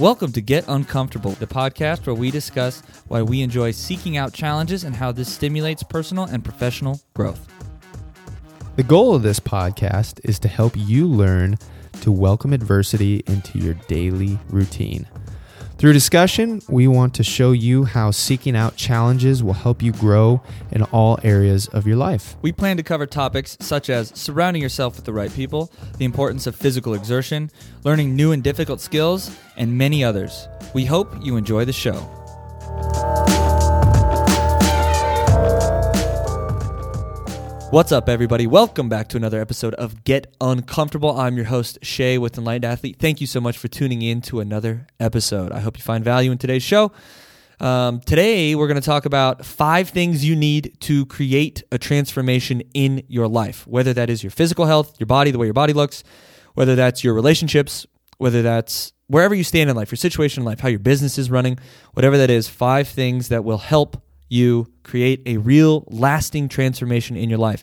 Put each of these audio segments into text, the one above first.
Welcome to Get Uncomfortable, the podcast where we discuss why we enjoy seeking out challenges and how this stimulates personal and professional growth. The goal of this podcast is to help you learn to welcome adversity into your daily routine. Through discussion, we want to show you how seeking out challenges will help you grow in all areas of your life. We plan to cover topics such as surrounding yourself with the right people, the importance of physical exertion, learning new and difficult skills, and many others. We hope you enjoy the show. What's up, everybody? Welcome back to another episode of Get Uncomfortable. I'm your host, Shay with Enlightened Athlete. Thank you so much for tuning in to another episode. I hope you find value in today's show. Um, today, we're going to talk about five things you need to create a transformation in your life, whether that is your physical health, your body, the way your body looks, whether that's your relationships, whether that's wherever you stand in life, your situation in life, how your business is running, whatever that is, five things that will help you create a real lasting transformation in your life.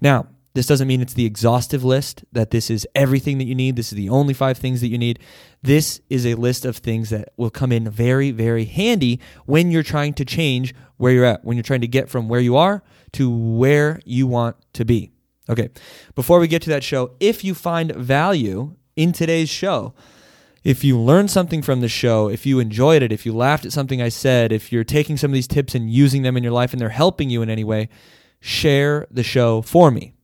Now, this doesn't mean it's the exhaustive list, that this is everything that you need. This is the only five things that you need. This is a list of things that will come in very, very handy when you're trying to change where you're at, when you're trying to get from where you are to where you want to be. Okay, before we get to that show, if you find value in today's show, if you learned something from the show, if you enjoyed it, if you laughed at something I said, if you're taking some of these tips and using them in your life and they're helping you in any way, share the show for me.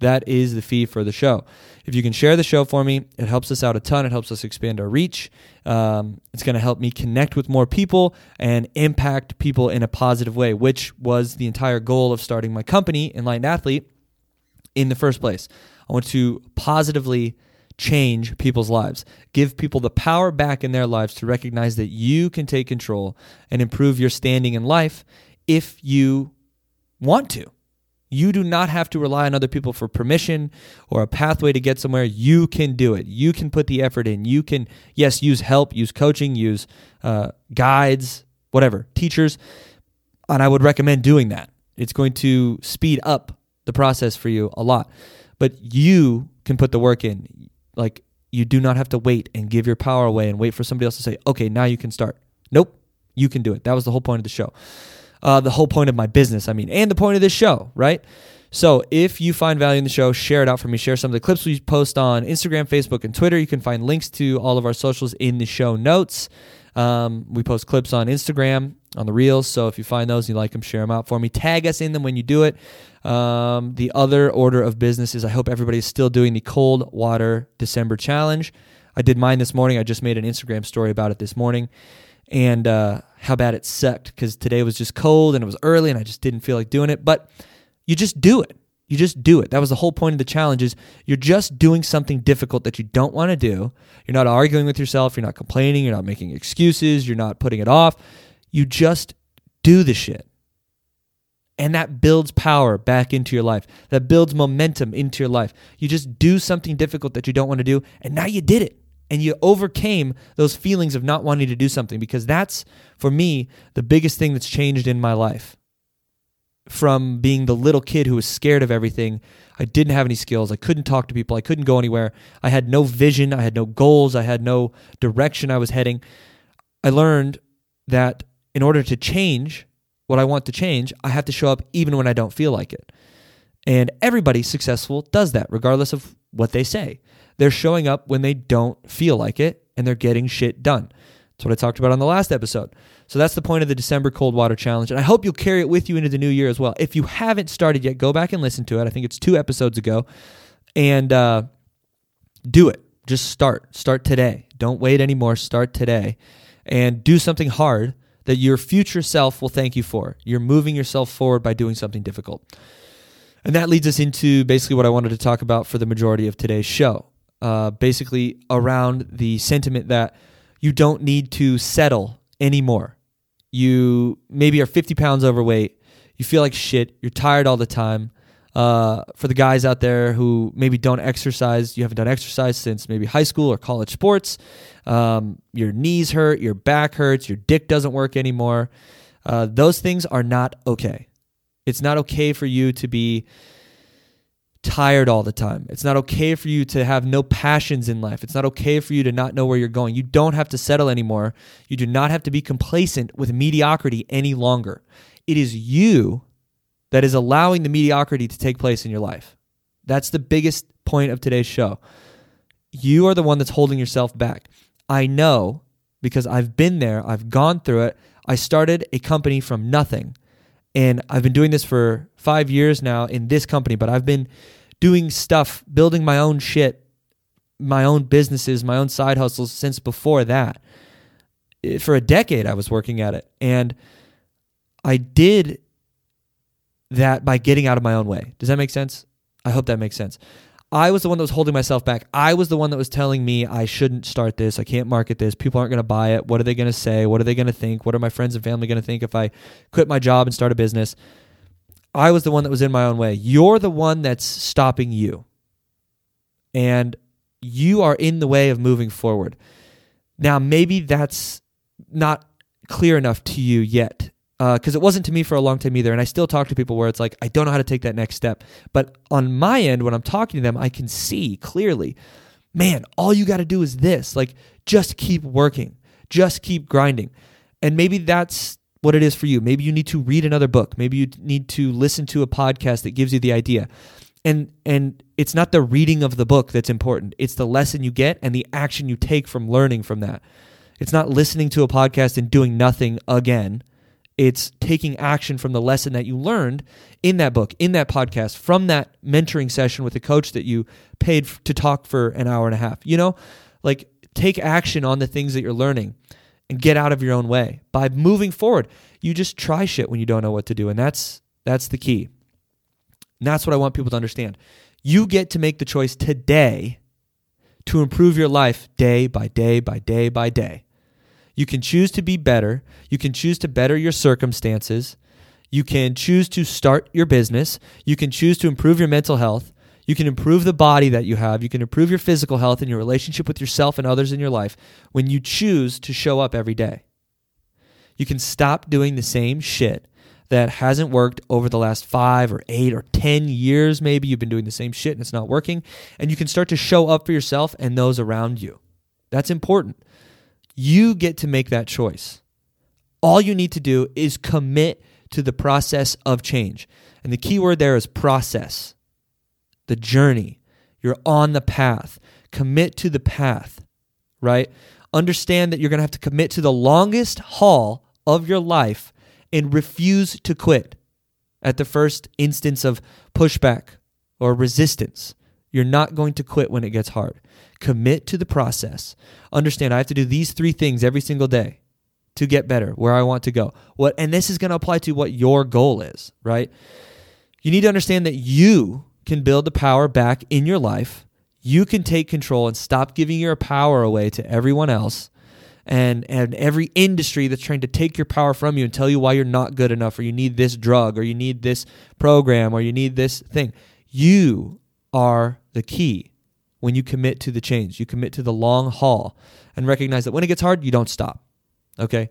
That is the fee for the show. If you can share the show for me, it helps us out a ton. It helps us expand our reach. Um, it's going to help me connect with more people and impact people in a positive way, which was the entire goal of starting my company, Enlightened Athlete, in the first place. I want to positively change people's lives. Give people the power back in their lives to recognize that you can take control and improve your standing in life if you want to. You do not have to rely on other people for permission or a pathway to get somewhere. You can do it. You can put the effort in. You can, yes, use help, use coaching, use uh, guides, whatever, teachers. And I would recommend doing that. It's going to speed up the process for you a lot. But you can put the work in. Like you do not have to wait and give your power away and wait for somebody else to say, okay, now you can start. Nope, you can do it. That was the whole point of the show. Uh, the whole point of my business, I mean, and the point of this show, right? So if you find value in the show, share it out for me. Share some of the clips we post on Instagram, Facebook, and Twitter. You can find links to all of our socials in the show notes. Um, we post clips on Instagram on the reels. So if you find those, and you like them, share them out for me. Tag us in them when you do it. Um, the other order of business is I hope everybody is still doing the cold water December challenge. I did mine this morning. I just made an Instagram story about it this morning and uh, how bad it sucked because today was just cold and it was early and I just didn't feel like doing it. But you just do it. You just do it. That was the whole point of the challenge is you're just doing something difficult that you don't want to do. You're not arguing with yourself, you're not complaining, you're not making excuses, you're not putting it off. You just do the shit. And that builds power back into your life. That builds momentum into your life. You just do something difficult that you don't want to do, and now you did it. And you overcame those feelings of not wanting to do something because that's, for me, the biggest thing that's changed in my life. From being the little kid who was scared of everything, I didn't have any skills. I couldn't talk to people. I couldn't go anywhere. I had no vision. I had no goals. I had no direction I was heading. I learned that in order to change what I want to change, I have to show up even when I don't feel like it. And everybody successful does that, regardless of what they say. They're showing up when they don't feel like it and they're getting shit done. That's what I talked about on the last episode. So that's the point of the December Cold Water Challenge. And I hope you'll carry it with you into the new year as well. If you haven't started yet, go back and listen to it. I think it's two episodes ago. And uh, do it. Just start. Start today. Don't wait anymore. Start today. And do something hard that your future self will thank you for. You're moving yourself forward by doing something difficult. And that leads us into basically what I wanted to talk about for the majority of today's show. Uh, basically, around the sentiment that you don't need to settle anymore. You maybe are 50 pounds overweight. You feel like shit. You're tired all the time. Uh, for the guys out there who maybe don't exercise, you haven't done exercise since maybe high school or college sports. Um, your knees hurt, your back hurts, your dick doesn't work anymore. Uh, those things are not okay. It's not okay for you to be tired all the time. It's not okay for you to have no passions in life. It's not okay for you to not know where you're going. You don't have to settle anymore. You do not have to be complacent with mediocrity any longer. It is you that is allowing the mediocrity to take place in your life. That's the biggest point of today's show. You are the one that's holding yourself back. I know because I've been there, I've gone through it. I started a company from nothing. And I've been doing this for five years now in this company, but I've been doing stuff, building my own shit, my own businesses, my own side hustles since before that. For a decade, I was working at it. And I did that by getting out of my own way. Does that make sense? I hope that makes sense. I was the one that was holding myself back. I was the one that was telling me I shouldn't start this. I can't market this. People aren't going to buy it. What are they going to say? What are they going to think? What are my friends and family going to think if I quit my job and start a business? I was the one that was in my own way. You're the one that's stopping you. And you are in the way of moving forward. Now, maybe that's not clear enough to you yet because uh, it wasn't to me for a long time either. And I still talk to people where it's like, I don't know how to take that next step. But on my end, when I'm talking to them, I can see clearly, man, all you got to do is this. Like, just keep working, just keep grinding. And maybe that's what it is for you. Maybe you need to read another book. Maybe you need to listen to a podcast that gives you the idea. And and it's not the reading of the book that's important. It's the lesson you get and the action you take from learning from that. It's not listening to a podcast and doing nothing again it's taking action from the lesson that you learned in that book, in that podcast, from that mentoring session with the coach that you paid to talk for an hour and a half. You know, like take action on the things that you're learning and get out of your own way. By moving forward, you just try shit when you don't know what to do. And that's that's the key. And that's what I want people to understand. You get to make the choice today to improve your life day by day by day by day. You can choose to be better. You can choose to better your circumstances. You can choose to start your business. You can choose to improve your mental health. You can improve the body that you have. You can improve your physical health and your relationship with yourself and others in your life when you choose to show up every day. You can stop doing the same shit that hasn't worked over the last five or eight or 10 years. Maybe you've been doing the same shit and it's not working. And you can start to show up for yourself and those around you. That's important. You get to make that choice. All you need to do is commit to the process of change. And the key word there is process, the journey. You're on the path. Commit to the path, right? Understand that you're going to have to commit to the longest haul of your life and refuse to quit at the first instance of pushback or resistance. You're not going to quit when it gets hard. Commit to the process. Understand I have to do these three things every single day to get better where I want to go. What and this is going to apply to what your goal is, right? You need to understand that you can build the power back in your life. You can take control and stop giving your power away to everyone else and and every industry that's trying to take your power from you and tell you why you're not good enough or you need this drug or you need this program or you need this thing. You are the key when you commit to the change. You commit to the long haul and recognize that when it gets hard, you don't stop. Okay?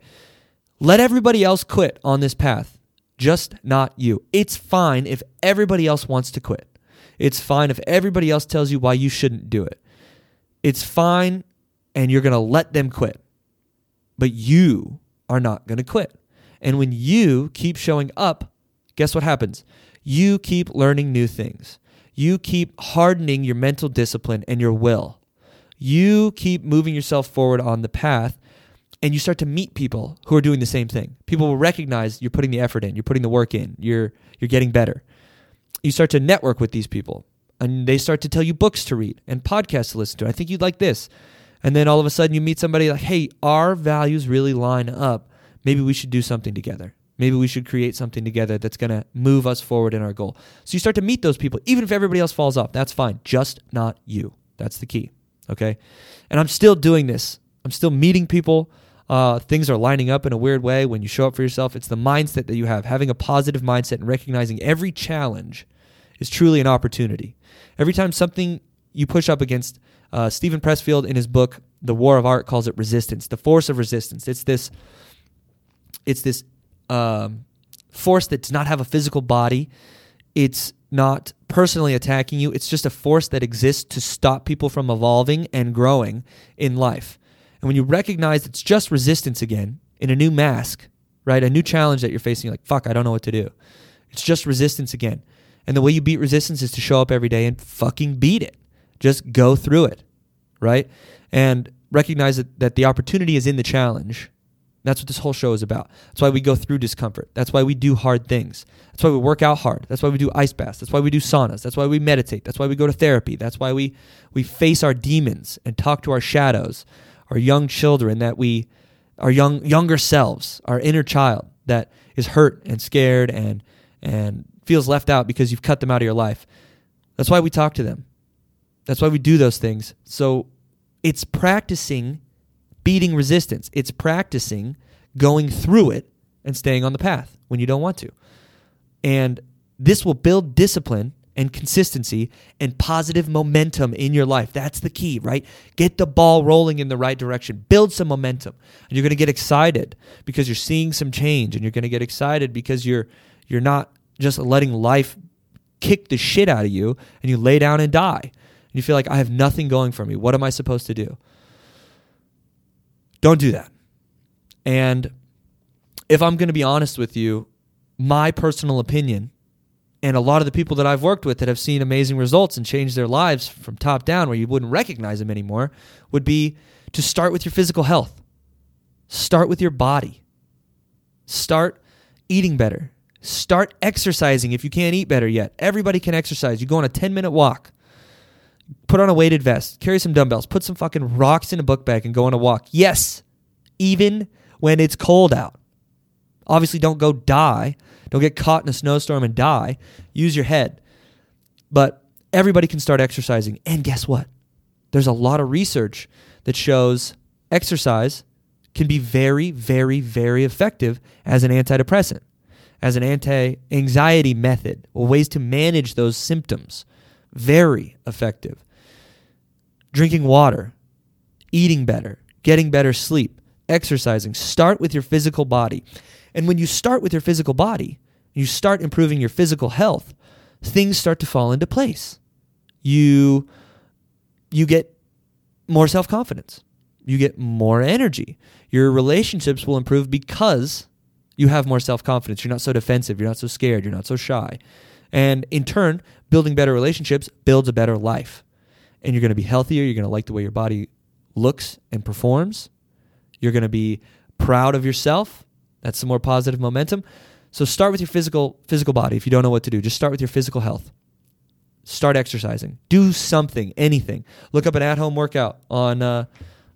Let everybody else quit on this path, just not you. It's fine if everybody else wants to quit. It's fine if everybody else tells you why you shouldn't do it. It's fine and you're going to let them quit. But you are not going to quit. And when you keep showing up, guess what happens? You keep learning new things. You keep hardening your mental discipline and your will. You keep moving yourself forward on the path and you start to meet people who are doing the same thing. People will recognize you're putting the effort in, you're putting the work in, you're you're getting better. You start to network with these people and they start to tell you books to read and podcasts to listen to. I think you'd like this. And then all of a sudden you meet somebody like, "Hey, our values really line up. Maybe we should do something together." Maybe we should create something together that's going to move us forward in our goal. So you start to meet those people, even if everybody else falls off. That's fine. Just not you. That's the key. Okay. And I'm still doing this. I'm still meeting people. Uh, things are lining up in a weird way when you show up for yourself. It's the mindset that you have, having a positive mindset and recognizing every challenge is truly an opportunity. Every time something you push up against, uh, Steven Pressfield in his book The War of Art calls it resistance, the force of resistance. It's this, it's this um, force that does not have a physical body. It's not personally attacking you. It's just a force that exists to stop people from evolving and growing in life. And when you recognize it's just resistance again in a new mask, right? A new challenge that you're facing, you're like, fuck, I don't know what to do. It's just resistance again. And the way you beat resistance is to show up every day and fucking beat it. Just go through it, right? And recognize that, that the opportunity is in the challenge. That's what this whole show is about. That's why we go through discomfort. That's why we do hard things. That's why we work out hard. That's why we do ice baths. That's why we do saunas. That's why we meditate. That's why we go to therapy. That's why we, we face our demons and talk to our shadows, our young children that we, our young younger selves, our inner child that is hurt and scared and and feels left out because you've cut them out of your life. That's why we talk to them. That's why we do those things. So it's practicing beating resistance. It's practicing going through it and staying on the path when you don't want to. And this will build discipline and consistency and positive momentum in your life. That's the key, right? Get the ball rolling in the right direction. Build some momentum. And you're going to get excited because you're seeing some change and you're going to get excited because you're you're not just letting life kick the shit out of you and you lay down and die. And you feel like I have nothing going for me. What am I supposed to do? Don't do that. And if I'm going to be honest with you, my personal opinion and a lot of the people that I've worked with that have seen amazing results and changed their lives from top down where you wouldn't recognize them anymore would be to start with your physical health. Start with your body. Start eating better. Start exercising if you can't eat better yet. Everybody can exercise. You go on a 10 minute walk. Put on a weighted vest. Carry some dumbbells. Put some fucking rocks in a book bag and go on a walk. Yes, even when it's cold out. Obviously, don't go die. Don't get caught in a snowstorm and die. Use your head. But everybody can start exercising. And guess what? There's a lot of research that shows exercise can be very, very, very effective as an antidepressant, as an anti anxiety method, or ways to manage those symptoms. Very effective. Drinking water, eating better, getting better sleep, exercising. Start with your physical body. And when you start with your physical body, you start improving your physical health, things start to fall into place. You you get more self-confidence. You get more energy. Your relationships will improve because you have more self-confidence. You're not so defensive, you're not so scared, you're not so shy. And in turn, building better relationships builds a better life. And you're going to be healthier, you're going to like the way your body looks and performs. You're going to be proud of yourself. That's some more positive momentum. So start with your physical physical body. If you don't know what to do, just start with your physical health. Start exercising. Do something, anything. Look up an at-home workout on uh,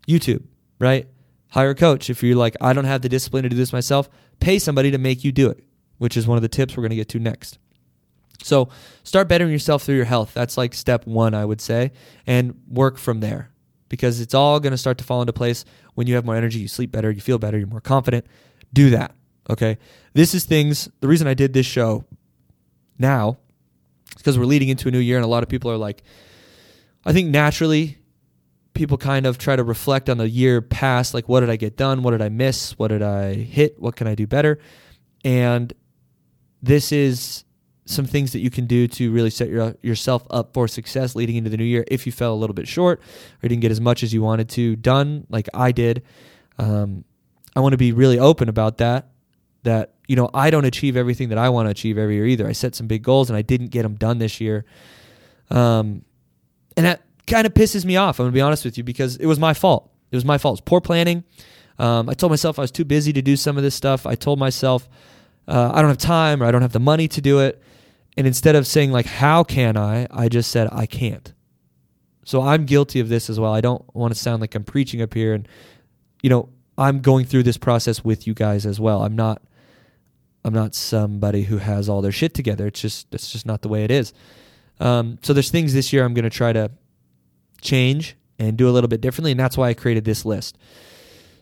YouTube. Right? Hire a coach. If you're like, I don't have the discipline to do this myself, pay somebody to make you do it. Which is one of the tips we're going to get to next. So start bettering yourself through your health. That's like step one, I would say, and work from there because it's all going to start to fall into place when you have more energy, you sleep better, you feel better, you're more confident. Do that. Okay. This is things, the reason I did this show now is because we're leading into a new year and a lot of people are like, I think naturally people kind of try to reflect on the year past like, what did I get done? What did I miss? What did I hit? What can I do better? And this is some things that you can do to really set your, yourself up for success leading into the new year if you fell a little bit short or didn't get as much as you wanted to done like I did. Um, I want to be really open about that that you know I don't achieve everything that I want to achieve every year either. I set some big goals and I didn't get them done this year, um, and that kind of pisses me off. I'm gonna be honest with you because it was my fault. It was my fault. It was poor planning. Um, I told myself I was too busy to do some of this stuff. I told myself uh, I don't have time or I don't have the money to do it. And instead of saying like how can I, I just said I can't. So I'm guilty of this as well. I don't want to sound like I'm preaching up here and you know, I'm going through this process with you guys as well. I'm not I'm not somebody who has all their shit together. It's just it's just not the way it is. Um, so there's things this year I'm going to try to change and do a little bit differently, and that's why I created this list.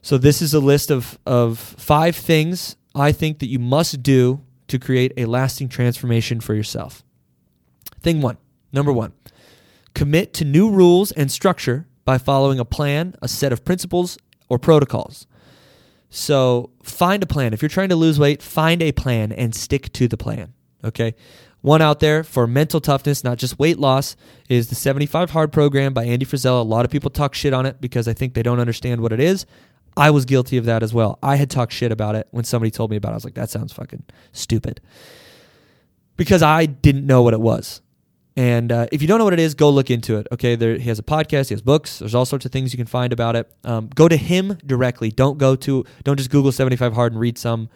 So this is a list of of five things I think that you must do to create a lasting transformation for yourself. Thing one, number one, commit to new rules and structure by following a plan, a set of principles, or protocols. So find a plan. If you're trying to lose weight, find a plan and stick to the plan. Okay. One out there for mental toughness, not just weight loss, is the 75 Hard program by Andy Frisella. A lot of people talk shit on it because I think they don't understand what it is. I was guilty of that as well. I had talked shit about it when somebody told me about it. I was like, that sounds fucking stupid. Because I didn't know what it was. And uh, if you don't know what it is, go look into it. Okay, there, he has a podcast, he has books. There's all sorts of things you can find about it. Um, go to him directly. Don't go to, don't just Google 75 Hard and read some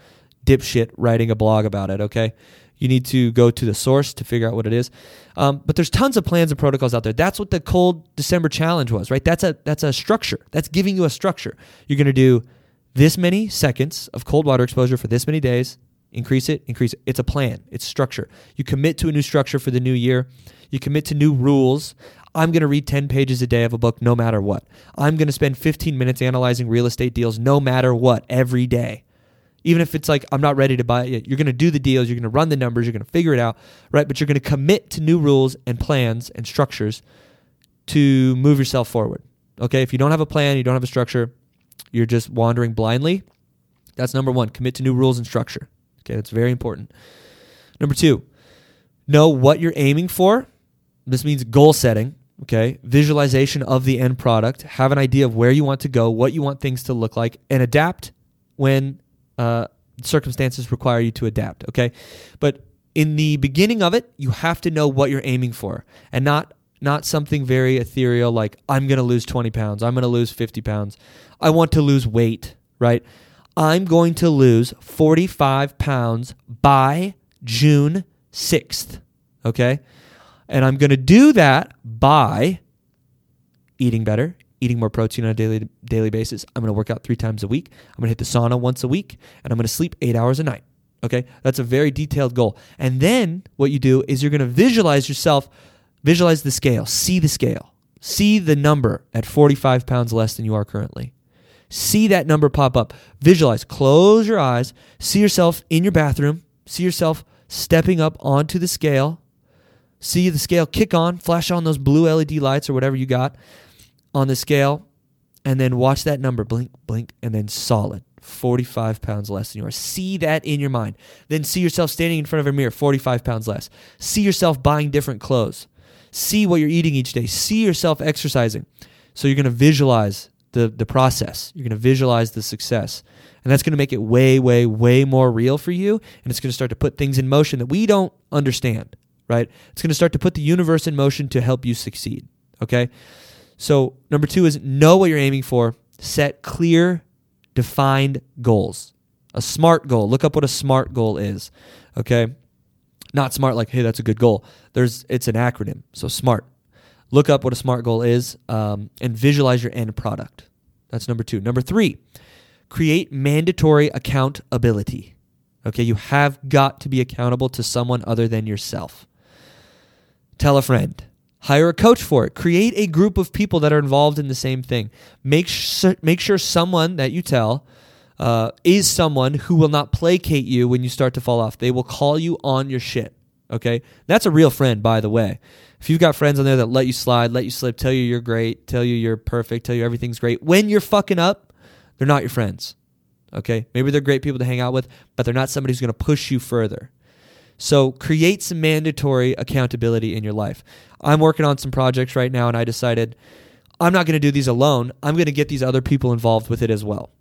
dipshit writing a blog about it. Okay, you need to go to the source to figure out what it is. Um, but there's tons of plans and protocols out there. That's what the cold December challenge was, right? That's a that's a structure. That's giving you a structure. You're going to do this many seconds of cold water exposure for this many days. Increase it, increase it. It's a plan. It's structure. You commit to a new structure for the new year. You commit to new rules. I'm going to read 10 pages a day of a book no matter what. I'm going to spend 15 minutes analyzing real estate deals no matter what every day. Even if it's like I'm not ready to buy it yet, you're going to do the deals, you're going to run the numbers, you're going to figure it out, right? But you're going to commit to new rules and plans and structures to move yourself forward. Okay? If you don't have a plan, you don't have a structure, you're just wandering blindly. That's number 1, commit to new rules and structure. Okay, that's very important. Number 2, know what you're aiming for. This means goal setting okay visualization of the end product have an idea of where you want to go what you want things to look like and adapt when uh, circumstances require you to adapt. Okay, but in the beginning of it, you have to know what you're aiming for, and not not something very ethereal like I'm going to lose 20 pounds, I'm going to lose 50 pounds, I want to lose weight. Right? I'm going to lose 45 pounds by June 6th. Okay. And I'm going to do that by eating better, eating more protein on a daily daily basis. I'm going to work out three times a week. I'm going to hit the sauna once a week, and I'm going to sleep eight hours a night. Okay, that's a very detailed goal. And then what you do is you're going to visualize yourself, visualize the scale, see the scale, see the number at 45 pounds less than you are currently. See that number pop up. Visualize. Close your eyes. See yourself in your bathroom. See yourself stepping up onto the scale. See the scale kick on, flash on those blue LED lights or whatever you got on the scale and then watch that number blink, blink, and then solid. 45 pounds less than you are. See that in your mind. Then see yourself standing in front of a mirror, 45 pounds less. See yourself buying different clothes. See what you're eating each day. See yourself exercising. So you're going to visualize the, the process. You're going to visualize the success. And that's going to make it way, way, way more real for you. And it's going to start to put things in motion that we don't understand, right? It's going to start to put the universe in motion to help you succeed. Okay? So, number two is know what you're aiming for, set clear, defined goals. A SMART goal. Look up what a SMART goal is. Okay? Not smart like, hey, that's a good goal. There's it's an acronym. So SMART. Look up what a SMART goal is um, and visualize your end product. That's number two. Number three, create mandatory accountability. Okay, you have got to be accountable to someone other than yourself. Tell a friend. Hire a coach for it. Create a group of people that are involved in the same thing. Make sure, make sure someone that you tell uh, is someone who will not placate you when you start to fall off. They will call you on your shit. Okay? That's a real friend, by the way. If you've got friends on there that let you slide, let you slip, tell you you're great, tell you you're perfect, tell you everything's great, when you're fucking up, they're not your friends. Okay? Maybe they're great people to hang out with, but they're not somebody who's going to push you further. So create some mandatory accountability in your life. I'm working on some projects right now, and I decided I'm not going to do these alone. I'm going to get these other people involved with it as well.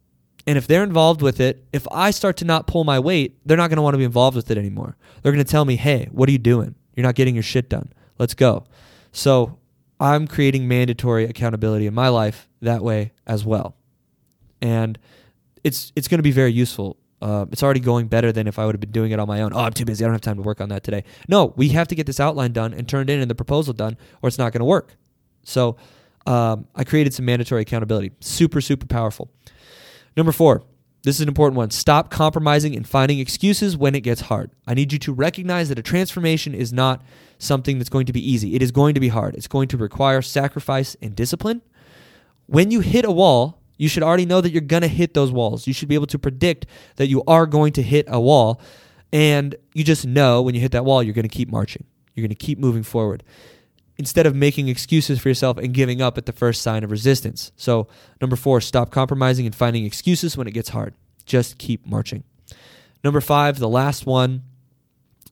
And if they're involved with it, if I start to not pull my weight, they're not going to want to be involved with it anymore. They're going to tell me, hey, what are you doing? You're not getting your shit done. Let's go. So I'm creating mandatory accountability in my life that way as well. And it's it's going to be very useful uh, it's already going better than if I would have been doing it on my own. Oh, I'm too busy. I don't have time to work on that today. No, we have to get this outline done and turned in and the proposal done, or it's not going to work. So um, I created some mandatory accountability. Super, super powerful. Number four, this is an important one. Stop compromising and finding excuses when it gets hard. I need you to recognize that a transformation is not something that's going to be easy. It is going to be hard. It's going to require sacrifice and discipline. When you hit a wall, you should already know that you're going to hit those walls. You should be able to predict that you are going to hit a wall. And you just know when you hit that wall, you're going to keep marching. You're going to keep moving forward instead of making excuses for yourself and giving up at the first sign of resistance. So, number four, stop compromising and finding excuses when it gets hard. Just keep marching. Number five, the last one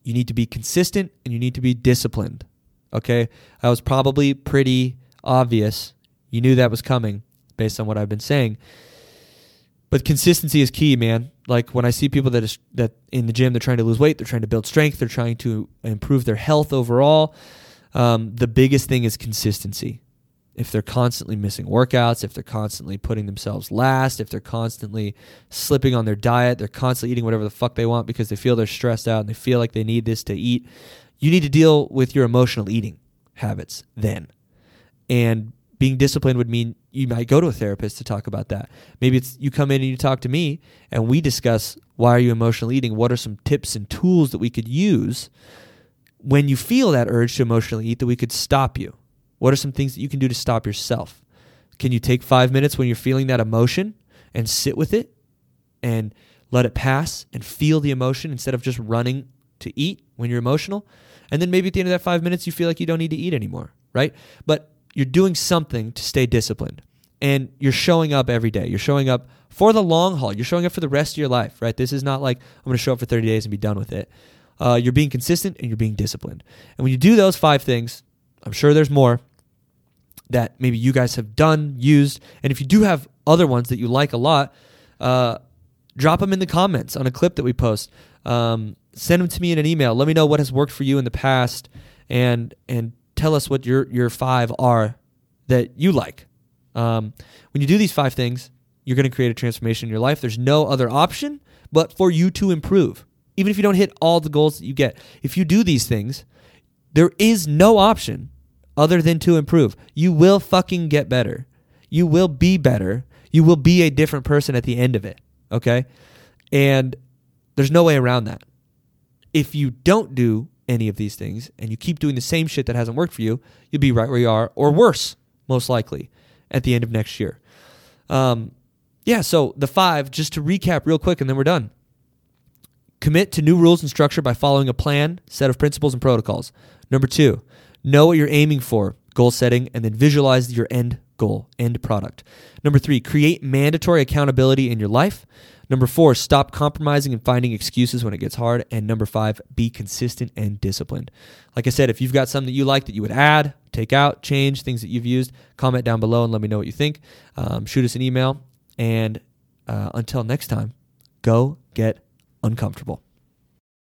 you need to be consistent and you need to be disciplined. Okay? That was probably pretty obvious. You knew that was coming based on what I've been saying. But consistency is key, man. Like when I see people that is that in the gym, they're trying to lose weight, they're trying to build strength, they're trying to improve their health overall. Um, the biggest thing is consistency. If they're constantly missing workouts, if they're constantly putting themselves last, if they're constantly slipping on their diet, they're constantly eating whatever the fuck they want because they feel they're stressed out and they feel like they need this to eat, you need to deal with your emotional eating habits then. And being disciplined would mean you might go to a therapist to talk about that. Maybe it's you come in and you talk to me and we discuss why are you emotionally eating? What are some tips and tools that we could use when you feel that urge to emotionally eat that we could stop you? What are some things that you can do to stop yourself? Can you take 5 minutes when you're feeling that emotion and sit with it and let it pass and feel the emotion instead of just running to eat when you're emotional? And then maybe at the end of that 5 minutes you feel like you don't need to eat anymore, right? But you're doing something to stay disciplined and you're showing up every day. You're showing up for the long haul. You're showing up for the rest of your life, right? This is not like I'm going to show up for 30 days and be done with it. Uh, you're being consistent and you're being disciplined. And when you do those five things, I'm sure there's more that maybe you guys have done, used. And if you do have other ones that you like a lot, uh, drop them in the comments on a clip that we post. Um, send them to me in an email. Let me know what has worked for you in the past, and and tell us what your your five are that you like. Um, when you do these five things, you're going to create a transformation in your life. There's no other option but for you to improve. Even if you don't hit all the goals that you get, if you do these things, there is no option other than to improve. You will fucking get better. You will be better. You will be a different person at the end of it. Okay? And there's no way around that. If you don't do any of these things and you keep doing the same shit that hasn't worked for you, you'll be right where you are or worse, most likely, at the end of next year. Um, yeah, so the five, just to recap real quick and then we're done. Commit to new rules and structure by following a plan, set of principles and protocols. Number two, know what you're aiming for, goal setting, and then visualize your end goal, end product. Number three, create mandatory accountability in your life. Number four, stop compromising and finding excuses when it gets hard. And number five, be consistent and disciplined. Like I said, if you've got something that you like that you would add, take out, change, things that you've used, comment down below and let me know what you think. Um, shoot us an email. And uh, until next time, go get uncomfortable.